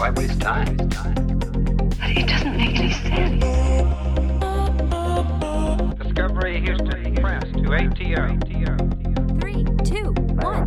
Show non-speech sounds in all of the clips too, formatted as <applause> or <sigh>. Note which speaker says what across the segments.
Speaker 1: theoretically possible.
Speaker 2: Why waste time?
Speaker 3: But it doesn't make any sense.
Speaker 4: Discovery Houston Press to ATO.
Speaker 5: Three, two, one.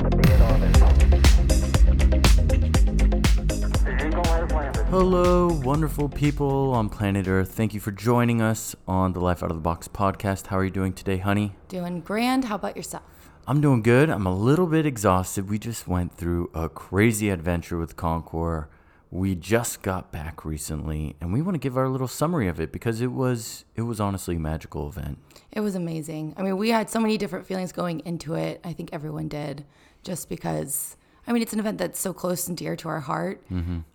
Speaker 6: Hello, wonderful people on planet Earth. Thank you for joining us on the Life Out of the Box podcast. How are you doing today, honey?
Speaker 5: Doing grand. How about yourself?
Speaker 6: I'm doing good. I'm a little bit exhausted. We just went through a crazy adventure with Concours. We just got back recently, and we want to give our little summary of it because it was it was honestly a magical event.
Speaker 5: It was amazing. I mean, we had so many different feelings going into it. I think everyone did, just because. I mean, it's an event that's so close and dear to our heart,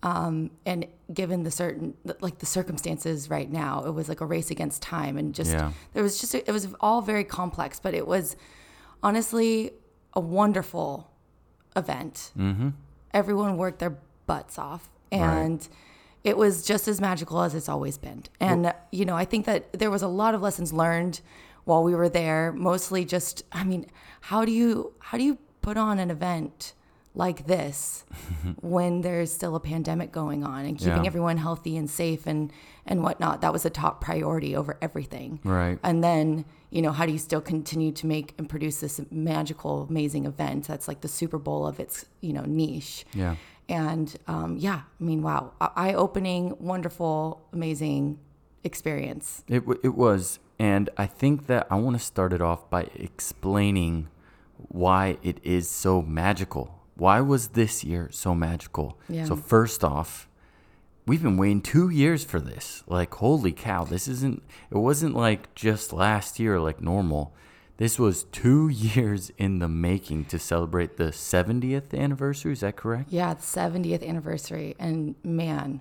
Speaker 5: um, and given the certain like the circumstances right now, it was like a race against time, and just
Speaker 6: Yeah.
Speaker 5: there was just it was all very complex, but it was honestly a wonderful event. Mm-hmm. Everyone worked their butts off, and it was just as magical as it's always been. And you know, I think that there was a lot of lessons learned while we were there. Mostly, just I mean, how do you how do you put on an event? like this <laughs> when there's still a pandemic going on and keeping
Speaker 6: Yeah.
Speaker 5: everyone healthy and safe and and whatnot that was a top priority over everything
Speaker 6: Right.
Speaker 5: and then you know how do you still continue to make and produce this magical amazing event that's like the super bowl of its you know niche
Speaker 6: Yeah.
Speaker 5: And um, yeah i mean wow eye opening wonderful amazing experience
Speaker 6: It, w- it was. And I think that I want to start it off by explaining why it is so magical. Why was this year so magical?
Speaker 5: Yeah.
Speaker 6: So, first off, we've been waiting two years for this. Like, holy cow, this isn't, it wasn't like just last year, like normal. This was two <laughs> years in the making to celebrate the 70th anniversary. Is that correct?
Speaker 5: yeah it's 70th anniversary and man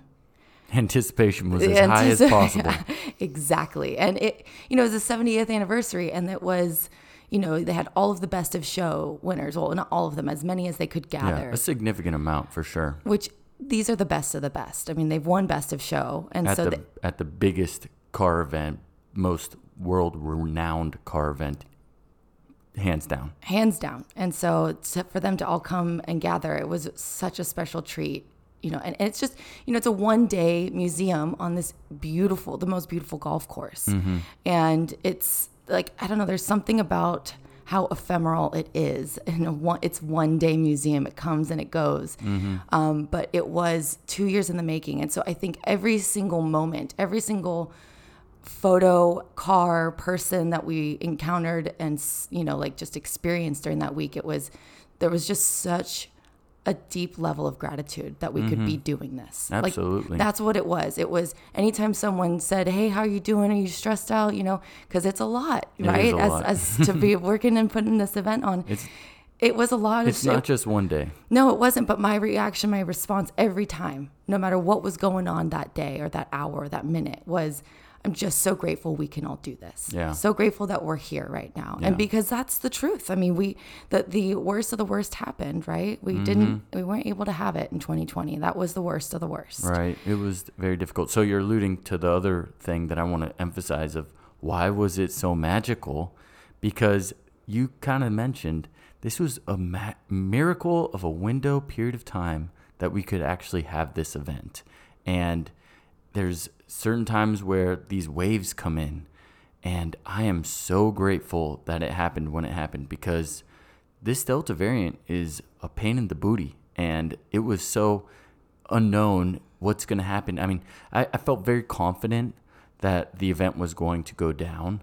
Speaker 6: Anticipation was as
Speaker 5: The
Speaker 6: high as <laughs> possible.
Speaker 5: exactly. And it, you know, it was the 70th anniversary, and it was, you know, they had all of the best of show winners. Well, not all of them, as many as they could gather.
Speaker 6: Yeah, a significant amount for sure.
Speaker 5: which these are the best of the best. I mean, they've won best of show, and
Speaker 6: at
Speaker 5: so
Speaker 6: the
Speaker 5: they,
Speaker 6: at the biggest car event, most world renowned car event, hands down.
Speaker 5: hands down. And so for them to all come and gather, it was such a special treat. You know, and, and it's just, you know, it's a one day museum on this beautiful, the most beautiful golf course. And it's like, I don't know, there's something about how ephemeral it is. And one, it's one day museum. It comes and it goes. Um, but it was two years in the making. And so I think every single moment, every single photo car person that we encountered and you know like just experienced during that week it was there was just such a deep level of gratitude that we could be mm-hmm. doing this Like,
Speaker 6: Absolutely.
Speaker 5: that's what it was it was anytime someone said hey how are you doing are you stressed out you know because it's a lot
Speaker 6: is
Speaker 5: right
Speaker 6: a
Speaker 5: as,
Speaker 6: lot.
Speaker 5: as <laughs> to be working and putting this event on
Speaker 6: It's
Speaker 5: it was a lot of
Speaker 6: it's not just one day.
Speaker 5: no, it wasn't. But my reaction, my response every time, no matter what was going on that day or that hour or that minute, was I'm just so grateful we can all do this.
Speaker 6: Yeah.
Speaker 5: So grateful that we're here right now.
Speaker 6: Yeah.
Speaker 5: And because that's the truth. I mean, we the the worst of the worst happened, right? We mm-hmm. didn't we weren't able to have it in 2020. That was the worst of the worst.
Speaker 6: Right. It was very difficult. So you're alluding to the other thing that I want to emphasize of why was it so magical? Because you kind of mentioned this was a ma- miracle of a window period of time that we could actually have this event. And there's certain times where these waves come in and I am so grateful that it happened when it happened because this Delta variant is a pain in the booty. And it was so unknown what's going to happen. I mean, I, I felt very confident that the event was going to go down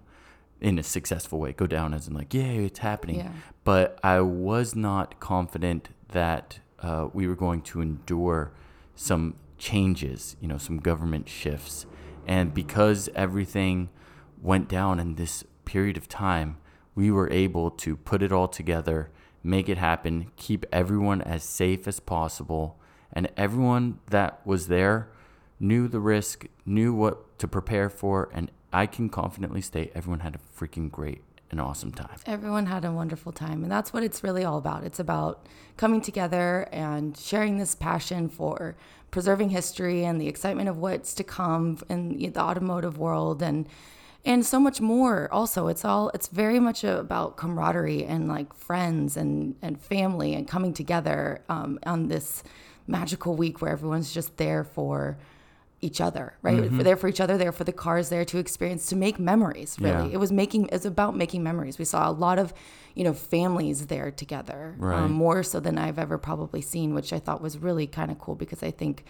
Speaker 6: in a successful way. Go down as in, like, yay, it's happening.
Speaker 5: Yeah.
Speaker 6: But I was not confident that uh, we were going to endure some changes, you know, some government shifts. And because everything went down in this period of time, we were able to put it all together, make it happen, keep everyone as safe as possible. And everyone that was there knew the risk, knew what to prepare for. And I can confidently state everyone had a freaking great and awesome time.
Speaker 5: Everyone had a wonderful time. And that's what it's really all about. It's about coming together and sharing this passion for preserving history and the excitement of what's to come in the automotive world and and so much more also it's all it's very much about camaraderie and like friends and and family and coming together um, on this magical week where everyone's just there for each other right
Speaker 6: Mm-hmm.
Speaker 5: there for each other there for the cars there to experience to make memories really
Speaker 6: Yeah.
Speaker 5: it was making it's about making memories we saw a lot of you know families there together
Speaker 6: Right.
Speaker 5: um, more so than i've ever probably seen which i thought was really kind of cool because i think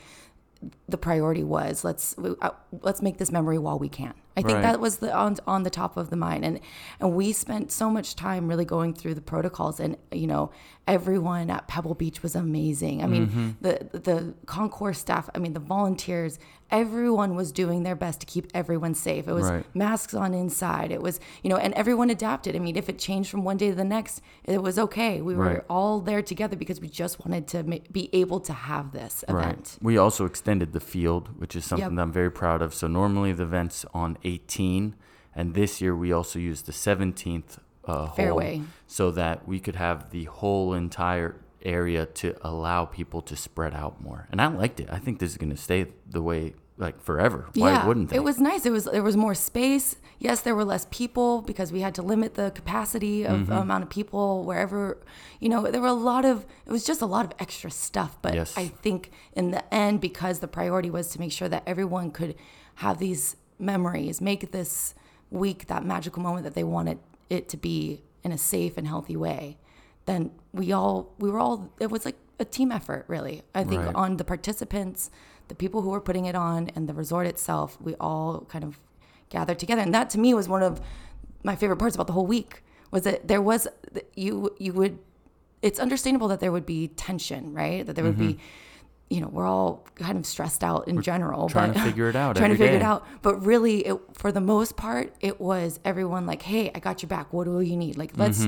Speaker 5: the priority was let's uh, let's make this memory while we can. I think
Speaker 6: Right.
Speaker 5: that was the on, on the top of the mind, and and we spent so much time really going through the protocols, and you know everyone at Pebble Beach was amazing. I mean
Speaker 6: Mm-hmm.
Speaker 5: the the Concours staff, I mean the volunteers, everyone was doing their best to keep everyone safe. It was
Speaker 6: Right.
Speaker 5: masks on inside. It was you know, and everyone adapted. I mean if it changed from one day to the next, it was okay. We were
Speaker 6: Right.
Speaker 5: all there together because we just wanted to ma- be able to have this event.
Speaker 6: We also extended the field, which is something
Speaker 5: Yep.
Speaker 6: that I'm very proud of. So normally the event's on 18, and this year we also used the 17th uh, hole
Speaker 5: Fairway.
Speaker 6: so that we could have the whole entire area to allow people to spread out more. And I liked it. I think this is going to stay the way like forever. Why wouldn't they?
Speaker 5: It was nice. It was there was more space. Yes, there were less people because we had to limit the capacity of
Speaker 6: Mm-hmm.
Speaker 5: amount of people wherever. You know, there were a lot of. It was just a lot of extra stuff. But
Speaker 6: Yes.
Speaker 5: I think in the end, because the priority was to make sure that everyone could have these memories, make this week that magical moment that they wanted it to be in a safe and healthy way. Then we all we were all. It was like a team effort, really. I think
Speaker 6: Right.
Speaker 5: on the participants, the people who were putting it on, and the resort itself, we all kind of gathered together. And that to me was one of my favorite parts about the whole week was that there was you you would it's understandable that there would be tension, right? That there would be you know, we're all kind of stressed out in general,
Speaker 6: Mm-hmm. trying
Speaker 5: but
Speaker 6: to figure it out <laughs>
Speaker 5: trying to figure it out. But really, it, for the most part, it was everyone like, "Hey, I got your back. What do you need? Like, let's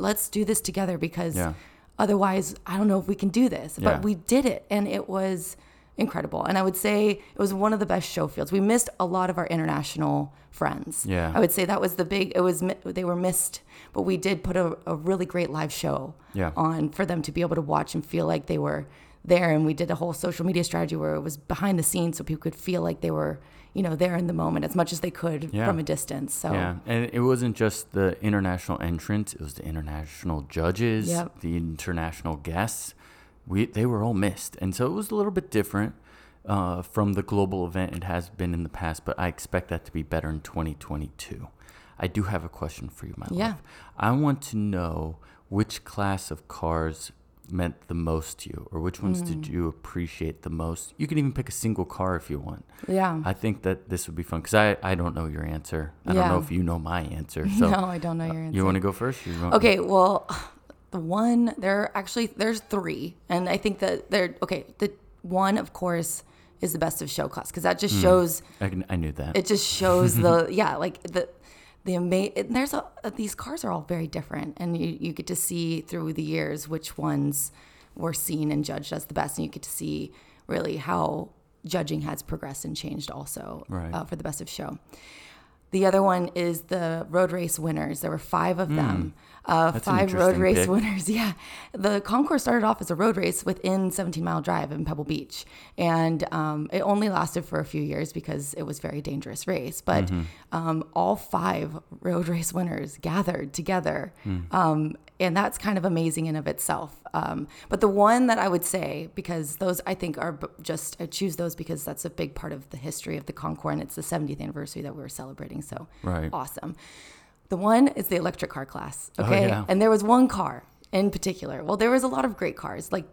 Speaker 5: let's do this together because.
Speaker 6: Yeah.
Speaker 5: otherwise, I don't know if we can do this."
Speaker 6: Yeah.
Speaker 5: But we did it, and it was incredible. And I would say it was one of the best show fields. We missed a lot of our international friends.
Speaker 6: Yeah.
Speaker 5: I would say that was the big. It was they were missed, but we did put a, a really great live show
Speaker 6: Yeah.
Speaker 5: on for them to be able to watch and feel like they were there. And we did a whole social media strategy where it was behind the scenes, so people could feel like they were, you know, there in the moment as much as they could
Speaker 6: Yeah.
Speaker 5: from a distance. So
Speaker 6: Yeah, and it wasn't just the international entrants; it was the international judges,
Speaker 5: Yep.
Speaker 6: the international guests. We they were all missed, and so it was a little bit different uh, from the global event it has been in the past. But I expect that to be better in 2022. I do have a question for you, my
Speaker 5: Yeah.
Speaker 6: love. I want to know which class of cars meant the most to you, or which ones did
Speaker 5: Mm.
Speaker 6: you appreciate the most. You can even pick a single car if you want.
Speaker 5: yeah.
Speaker 6: I think that this would be fun because I, I don't know your answer. I don't know if you know my answer. <laughs> So
Speaker 5: no, I don't know your answer.
Speaker 6: you want to go first? or You want
Speaker 5: Okay, well, <sighs> the one there are actually there's three, and I think that they're okay. The one, of course, is the best of show class because that
Speaker 6: Hmm.
Speaker 5: just shows
Speaker 6: I, I knew that.
Speaker 5: it just shows the <laughs> yeah like the the amazing there's a these cars are all very different and you, you get to see through the years which ones were seen and judged as the best and you get to see really how judging has progressed and changed also
Speaker 6: Right.
Speaker 5: uh, for the best of show the other one is the road race winners. There were five of them. Uh.
Speaker 6: That's
Speaker 5: five road race
Speaker 6: pick.
Speaker 5: winners. <laughs> Yeah. The Concours started off as a road race within 17 Mile Drive in Pebble Beach. And um, it only lasted for a few years because it was a very dangerous race. But
Speaker 6: Mm-hmm.
Speaker 5: um, all five road <laughs> race winners gathered together.
Speaker 6: Hmm.
Speaker 5: Um, and that's kind of amazing in of itself. Um, but the one that I would say, because those I think are just, I choose those because that's a big part of the history of the Concours and it's the 70th anniversary that we're celebrating. So
Speaker 6: Right.
Speaker 5: awesome. The one is the electric car class.
Speaker 6: Oh,
Speaker 5: Okay.
Speaker 6: yeah.
Speaker 5: And there was one car in particular. Well, there was a lot of great cars. Like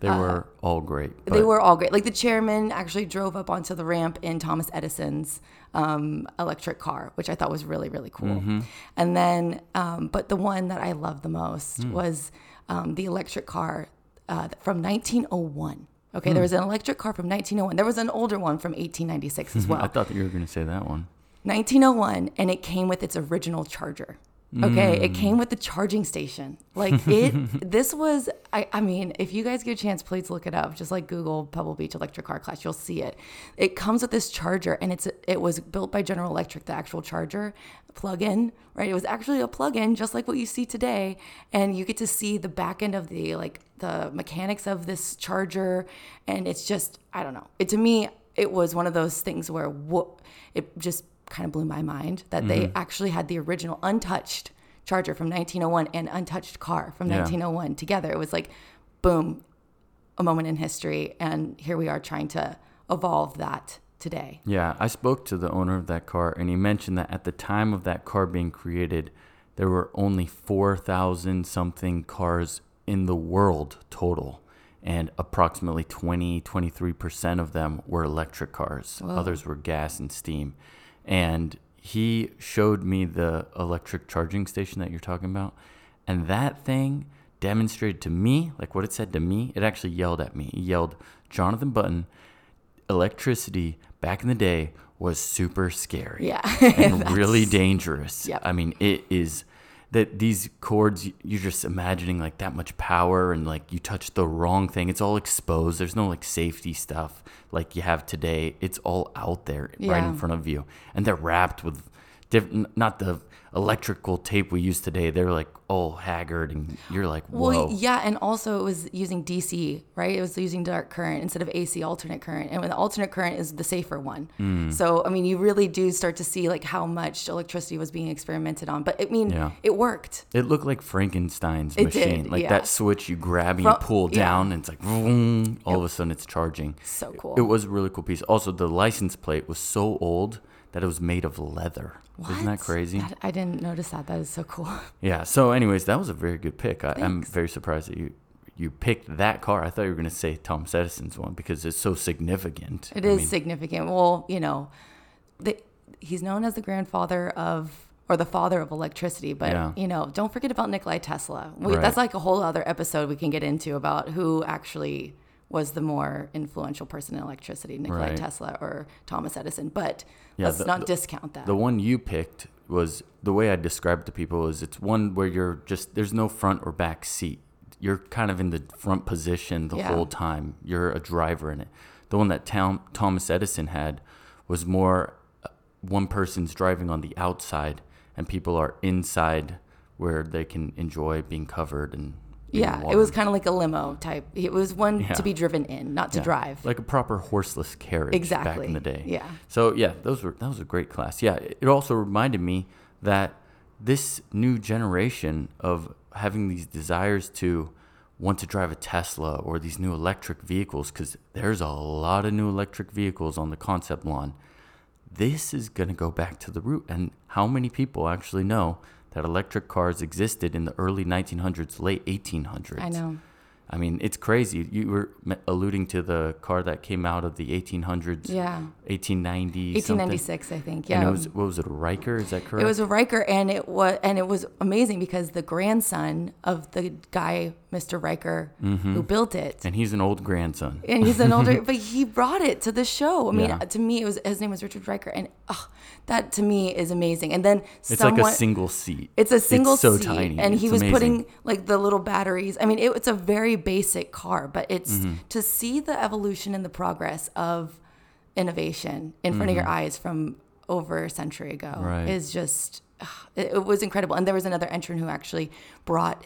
Speaker 6: they were all great.
Speaker 5: uh, they were all great. Like the chairman actually drove up onto the ramp in Thomas Edison's um, electric car, which I thought was really, really cool.
Speaker 6: Mm-hmm.
Speaker 5: And then, um, but the one that I loved the most
Speaker 6: Mm.
Speaker 5: was um, the electric car uh, from 1901. Okay, there was an electric car from 1901. There was an older one from 1896 as <laughs> well.
Speaker 6: I thought that you were going to say that one.
Speaker 5: 1901 and it came with its original charger. Okay it hmm. came with the charging station. Like it <laughs> this was I, I mean if you guys get a chance please look it up. Just like google pebble beach electric car class you'll see it. It comes with this charger and it's it was built by general electric the actual charger plug-in right? It was actually a plug-in just like what you see today and you get to see the back end of the like the mechanics of this charger and it's just i don't know. It to me it was one of those things where wha- it just kind of blew my mind that they
Speaker 6: Mm-hmm.
Speaker 5: actually had the original untouched Charger from 1901 and untouched car from
Speaker 6: Yeah.
Speaker 5: 1901 together. It was like, boom, a moment in history, and here we are trying to evolve that today.
Speaker 6: Yeah, I spoke to the owner of that car, and he mentioned that at the time of that car being created, there were only 4,000 something cars in the world total, and approximately 20, 23% of them were electric cars. Others were gas and steam. And he showed me the electric charging station that you're talking about, and that thing demonstrated to me, like what it said to me, it actually yelled at me. It yelled, Jonathan Button, electricity back in the day was super scary
Speaker 5: Yeah. <laughs>
Speaker 6: and really dangerous.
Speaker 5: Yep.
Speaker 6: I mean, it is that these cords y- you're just imagining like that much power and like you touch the wrong thing, it's all exposed. There's no like safety stuff like you have today. It's all out there right in front of you, and they're wrapped with different, not the electrical tape we use today. They're like all haggard, and you're like, whoa.
Speaker 5: Well, yeah, and also it was using DC, right? It was using direct current instead of AC alternate current, and when the alternate current is the safer one.
Speaker 6: Hmm.
Speaker 5: So, I mean, you really do start to see like how much electricity was being experimented on, but I mean,
Speaker 6: Yeah.
Speaker 5: it worked.
Speaker 6: It looked like Frankenstein's
Speaker 5: It did,
Speaker 6: machine. like
Speaker 5: yeah.
Speaker 6: that switch you grab and you pull
Speaker 5: yeah.
Speaker 6: down and it's like vroom, all of a sudden it's charging.
Speaker 5: So cool.
Speaker 6: It was a really cool piece. Also, the license plate was so old that it was made of leather. Isn't that crazy?
Speaker 5: That- I didn't notice that. That is so cool. <laughs>
Speaker 6: Yeah. So, anyways, that was a very good pick. I, I'm very surprised that you you picked that car. I thought you were going to say Thomas Edison's one because it's so significant.
Speaker 5: It
Speaker 6: I
Speaker 5: is
Speaker 6: mean,
Speaker 5: significant. Well, you know, the, he's known as the grandfather of or the father of electricity, but
Speaker 6: Yeah.
Speaker 5: you know, don't forget about Nikolai Tesla. We,
Speaker 6: Right.
Speaker 5: That's like a whole other episode we can get into about who actually was the more influential person in electricity, Nikola
Speaker 6: Right.
Speaker 5: Tesla or Thomas Edison. But
Speaker 6: Yeah,
Speaker 5: let's
Speaker 6: the-
Speaker 5: not
Speaker 6: the-
Speaker 5: discount that.
Speaker 6: The one you picked was the way I described it to people is it's one where you're just there's no front or back seat. You're kind of in the front position the
Speaker 5: Yeah.
Speaker 6: whole time. You're a driver in it. The one that Tom, Thomas Edison had was more uh, one person's driving on the outside and people are inside where they can enjoy being covered and
Speaker 5: yeah, it was kind of like a limo type. It was one
Speaker 6: Yeah.
Speaker 5: to be driven in, not to
Speaker 6: Yeah,
Speaker 5: drive.
Speaker 6: like a proper horseless carriage
Speaker 5: exactly.
Speaker 6: back in the day.
Speaker 5: yeah.
Speaker 6: So yeah, those were that was a great class. Yeah, it also reminded me that this new generation of having these desires to want to drive a Tesla or these new electric vehicles because there's a lot of new electric vehicles on the concept lawn. This is going to go back to the root and how many people actually know that electric cars existed in the early 1900s, late 1800s.
Speaker 5: I know.
Speaker 6: I mean, it's crazy. You were alluding to the car that came out of the 1800s,
Speaker 5: Yeah.
Speaker 6: 1890, something.
Speaker 5: 1896, I think. Yeah.
Speaker 6: And it was what was it, a Riker? Is that correct?
Speaker 5: It was a Riker, and it was and it was amazing because the grandson of the guy, Mr. Riker,
Speaker 6: Mm-hmm.
Speaker 5: who built it,
Speaker 6: and he's an old grandson.
Speaker 5: and he's an older, <laughs> but he brought it to the show. I mean,
Speaker 6: Yeah.
Speaker 5: to me, it was his name was Richard Riker, and oh, that to me is amazing. And then
Speaker 6: It's
Speaker 5: someone,
Speaker 6: like a single seat.
Speaker 5: It's a single
Speaker 6: so
Speaker 5: seat,
Speaker 6: tiny.
Speaker 5: and he was
Speaker 6: amazing.
Speaker 5: putting like the little batteries. I mean, it, it's a very basic car, but it's
Speaker 6: Mm-hmm.
Speaker 5: to see the evolution and the progress of innovation in front of your eyes from over a century ago
Speaker 6: Mm-hmm. Right.
Speaker 5: is just it, it was incredible. And there was another entrant who actually brought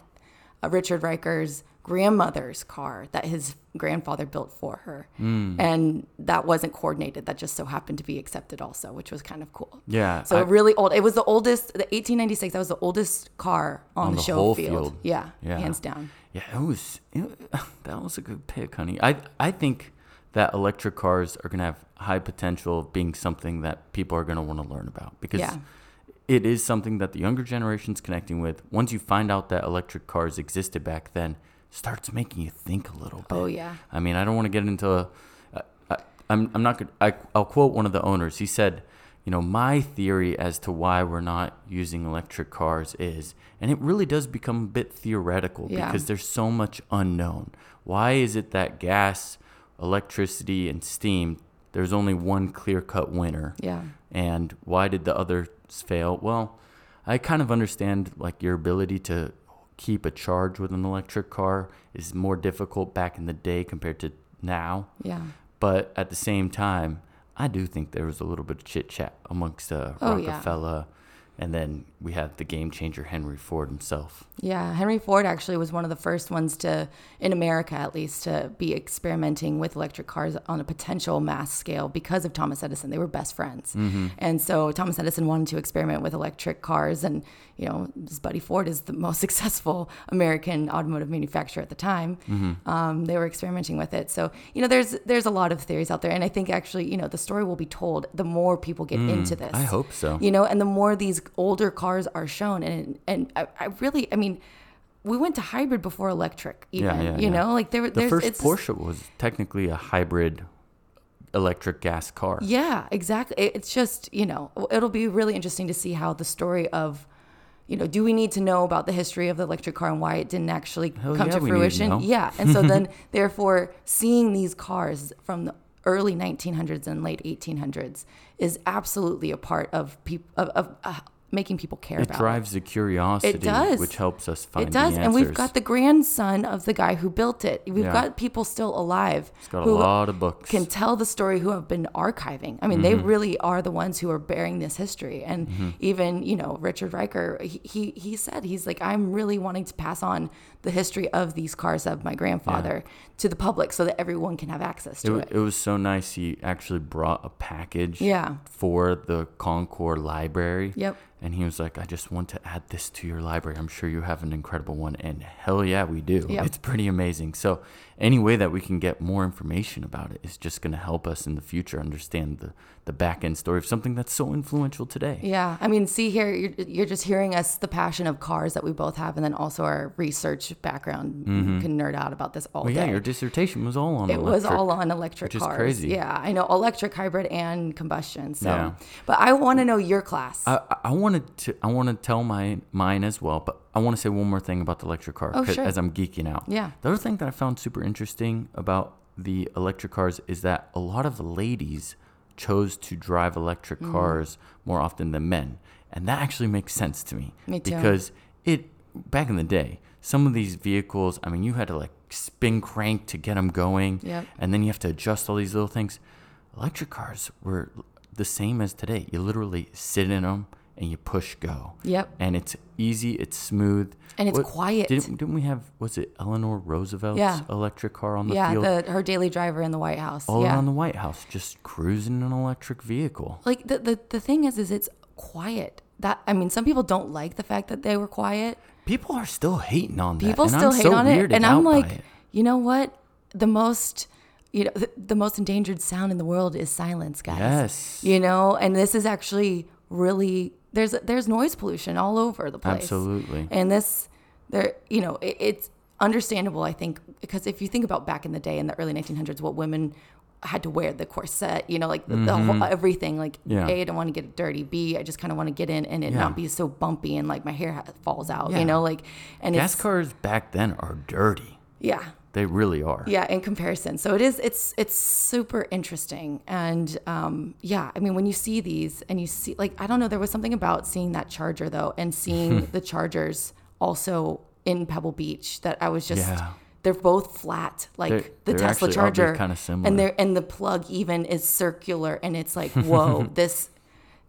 Speaker 5: uh, Richard Riker's grandmother's car that his grandfather built for her,
Speaker 6: Mm.
Speaker 5: and that wasn't coordinated. That just so happened to be accepted also, which was kind of cool.
Speaker 6: Yeah,
Speaker 5: So
Speaker 6: I-
Speaker 5: really old. It was the oldest. The 1896. That was the oldest car on,
Speaker 6: On
Speaker 5: the,
Speaker 6: the
Speaker 5: show
Speaker 6: whole
Speaker 5: field.
Speaker 6: field.
Speaker 5: Yeah,
Speaker 6: Yeah.
Speaker 5: hands down.
Speaker 6: Yeah, it was. It, <laughs> that was a good pick, honey. I I think that electric cars are gonna have high potential of being something that people are gonna want to learn about because
Speaker 5: Yeah.
Speaker 6: it is something that the younger generation's connecting with. Once you find out that electric cars existed back then, starts making you think a little bit.
Speaker 5: Oh, yeah.
Speaker 6: I mean, I don't want to get into. A, I, I, I'm I'm not gonna. I, I'll quote one of the owners. He said. You know, my theory as to why we're not using electric cars is, and it really does become a bit theoretical
Speaker 5: Yeah.
Speaker 6: because there's so much unknown. Why is it that gas, electricity, and steam, there's only one clear cut winner?
Speaker 5: Yeah.
Speaker 6: And why did the others fail? Well, I kind of understand like your ability to keep a charge with an electric car is more difficult back in the day compared to now.
Speaker 5: Yeah.
Speaker 6: But at the same time, I do think there was a little bit of chit chat amongst uh,
Speaker 5: Oh, yeah.
Speaker 6: And then we have the game changer Henry Ford himself.
Speaker 5: Yeah, Henry Ford actually was one of the first ones to, in America at least, to be experimenting with electric cars on a potential mass scale because of Thomas Edison. They were best friends. Mm-hmm. And so Thomas Edison wanted to experiment with electric cars. And, you know, his buddy Ford is the <laughs> most successful American automotive manufacturer at the time. Mm-hmm. Um, they were experimenting with it. So, you know, there's there's a lot of theories out there. And I think actually, you know, the story will be told the more people get mm, into this.
Speaker 6: I hope so.
Speaker 5: You know, and the more these older cars are shown, and and I, I really, I mean, we went to hybrid before electric. Even,
Speaker 6: Yeah, yeah,
Speaker 5: You
Speaker 6: yeah.
Speaker 5: know, like there,
Speaker 6: The
Speaker 5: there's
Speaker 6: first Porsche was technically a hybrid electric gas car.
Speaker 5: Yeah, exactly. It- It's just you know, it'll be really interesting to see how the story of. You know, do we need to know about the history of the electric car and why it didn't actually
Speaker 6: Hell
Speaker 5: come to
Speaker 6: need to
Speaker 5: fruition? Yeah, and so then, <laughs> therefore, seeing these cars from the early 1900s and late 1800s is absolutely a part of people of, of uh, making people care about
Speaker 6: It
Speaker 5: about.
Speaker 6: drives the curiosity, it
Speaker 5: does.
Speaker 6: which helps us find
Speaker 5: It does, and we've got the grandson of the guy who built it. We've
Speaker 6: Yeah.
Speaker 5: got people still alive
Speaker 6: It's got a lot of books.
Speaker 5: can tell the story who have been archiving. I mean, they mm-hmm. really are the ones who are bearing this history. And mm-hmm. even you know, Richard Riker, he, he he said he's like, I'm really wanting to pass on the history of these cars of my grandfather to the public so that everyone can have access to
Speaker 6: wa-
Speaker 5: it.
Speaker 6: it was so nice. He actually brought a package
Speaker 5: Yeah.
Speaker 6: for the Concours Library.
Speaker 5: Yep.
Speaker 6: And he was like, I just want to add this to your library. I'm sure you have an incredible one. And hell yeah, we do.
Speaker 5: Yep.
Speaker 6: It's pretty amazing. So, any way that we can get more information about it is just going to help us in the future understand the, the back end story of something that's so influential today.
Speaker 5: Yeah, I mean, see here, you're, you're just hearing us the passion of cars that we both have, and then also our research background. You mm-hmm. can nerd out about this all
Speaker 6: Well,
Speaker 5: day.
Speaker 6: yeah, your dissertation was all on
Speaker 5: It was
Speaker 6: electric.
Speaker 5: all on electric
Speaker 6: which is
Speaker 5: cars.
Speaker 6: crazy.
Speaker 5: Yeah, I know electric, hybrid, and combustion. So,
Speaker 6: Yeah.
Speaker 5: but I want to know your class.
Speaker 6: I, I- I wanted to I want to tell my mine as well, but I want to say one more thing about the electric car
Speaker 5: Oh, sure.
Speaker 6: as I'm geeking out.
Speaker 5: Yeah.
Speaker 6: The other thing that I found super interesting about the electric cars is that a lot of ladies chose to drive electric
Speaker 5: Mm.
Speaker 6: cars more often than men, and that actually makes sense to me.
Speaker 5: Me too.
Speaker 6: Because it back in the day, some of these vehicles, I mean, you had to like spin crank to get them going,
Speaker 5: Yep.
Speaker 6: and then you have to adjust all these little things. Electric cars were the same as today. You literally sit in them and you push go.
Speaker 5: Yep.
Speaker 6: And it's easy, it's smooth,
Speaker 5: And it's quiet.
Speaker 6: Didn't, didn't we have? Was it Eleanor Roosevelt's
Speaker 5: Yeah.
Speaker 6: electric car on the
Speaker 5: yeah,
Speaker 6: field?
Speaker 5: the, her daily driver in the White House.
Speaker 6: all
Speaker 5: yeah.
Speaker 6: around the White House, just cruising an electric vehicle.
Speaker 5: like the, the the thing is, is it's quiet. That I mean, some people don't like the fact that they were quiet.
Speaker 6: People are still hating on that.
Speaker 5: People
Speaker 6: and
Speaker 5: still
Speaker 6: I'm
Speaker 5: hate
Speaker 6: so
Speaker 5: on it, and I'm like, you know what? The most, you know, the, the most endangered sound in the world is silence, guys.
Speaker 6: Yes.
Speaker 5: You know, and this is actually really there's there's noise pollution all over the place.
Speaker 6: Absolutely.
Speaker 5: And this, there, you know, it, it's understandable, I think, because if you think about back in the day in the early 1900s, what women had to wear the corset, you know, like the, the whole, everything. Like,
Speaker 6: Mm-hmm. Yeah.
Speaker 5: A, I don't want to get it dirty. B, I just kind of want to get in and it
Speaker 6: Yeah.
Speaker 5: not be so bumpy and like my hair ha- falls out,
Speaker 6: Yeah.
Speaker 5: you know, like, and
Speaker 6: Gas
Speaker 5: it's,
Speaker 6: cars back then are dirty.
Speaker 5: yeah.
Speaker 6: They really are.
Speaker 5: Yeah, in comparison. So it is it's it's super interesting. And um yeah, I mean when you see these and you see like I don't know, there was something about seeing that charger though and seeing <laughs> the chargers also in Pebble Beach that I was just
Speaker 6: Yeah.
Speaker 5: they're both flat like
Speaker 6: They're-
Speaker 5: the
Speaker 6: they're
Speaker 5: Tesla charger
Speaker 6: kinda similar.
Speaker 5: and they're and the plug even is circular and it's like whoa <laughs> this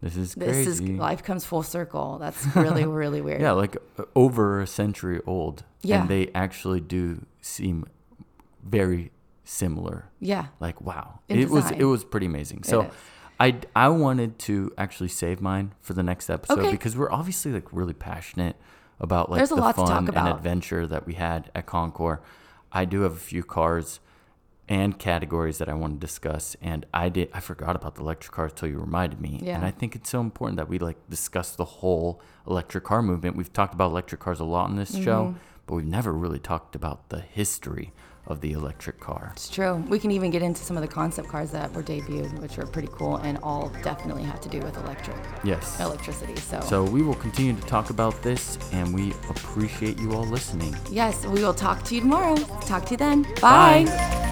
Speaker 6: This is
Speaker 5: this
Speaker 6: crazy.
Speaker 5: is life comes full circle that's really <laughs> really weird
Speaker 6: Yeah, like uh, over a century old.
Speaker 5: Yeah.
Speaker 6: And they actually do seem very similar.
Speaker 5: yeah
Speaker 6: Like wow,
Speaker 5: In
Speaker 6: it was it was pretty amazing. So,
Speaker 5: is.
Speaker 6: I I wanted to actually save mine for the next episode
Speaker 5: Okay.
Speaker 6: because we're obviously like really passionate about like
Speaker 5: There's a
Speaker 6: the fun and adventure that we had at Concours. I do have a few cars and categories that I want to discuss, and I did I forgot about the electric cars till you reminded me.
Speaker 5: Yeah.
Speaker 6: And I think it's so important that we like discuss the whole electric car movement. We've talked about electric cars a lot in this show,
Speaker 5: Mm-hmm.
Speaker 6: but we've never really talked about the history of the electric car.
Speaker 5: It's true. We can even get into some of the concept cars that were debuted, which were pretty cool, and all definitely have to do with electric
Speaker 6: Yes.
Speaker 5: electricity. So,
Speaker 6: So we will continue to talk about this, and we appreciate you all listening.
Speaker 5: yes, we will talk to you tomorrow. Talk to you then.
Speaker 6: Bye.
Speaker 5: Bye.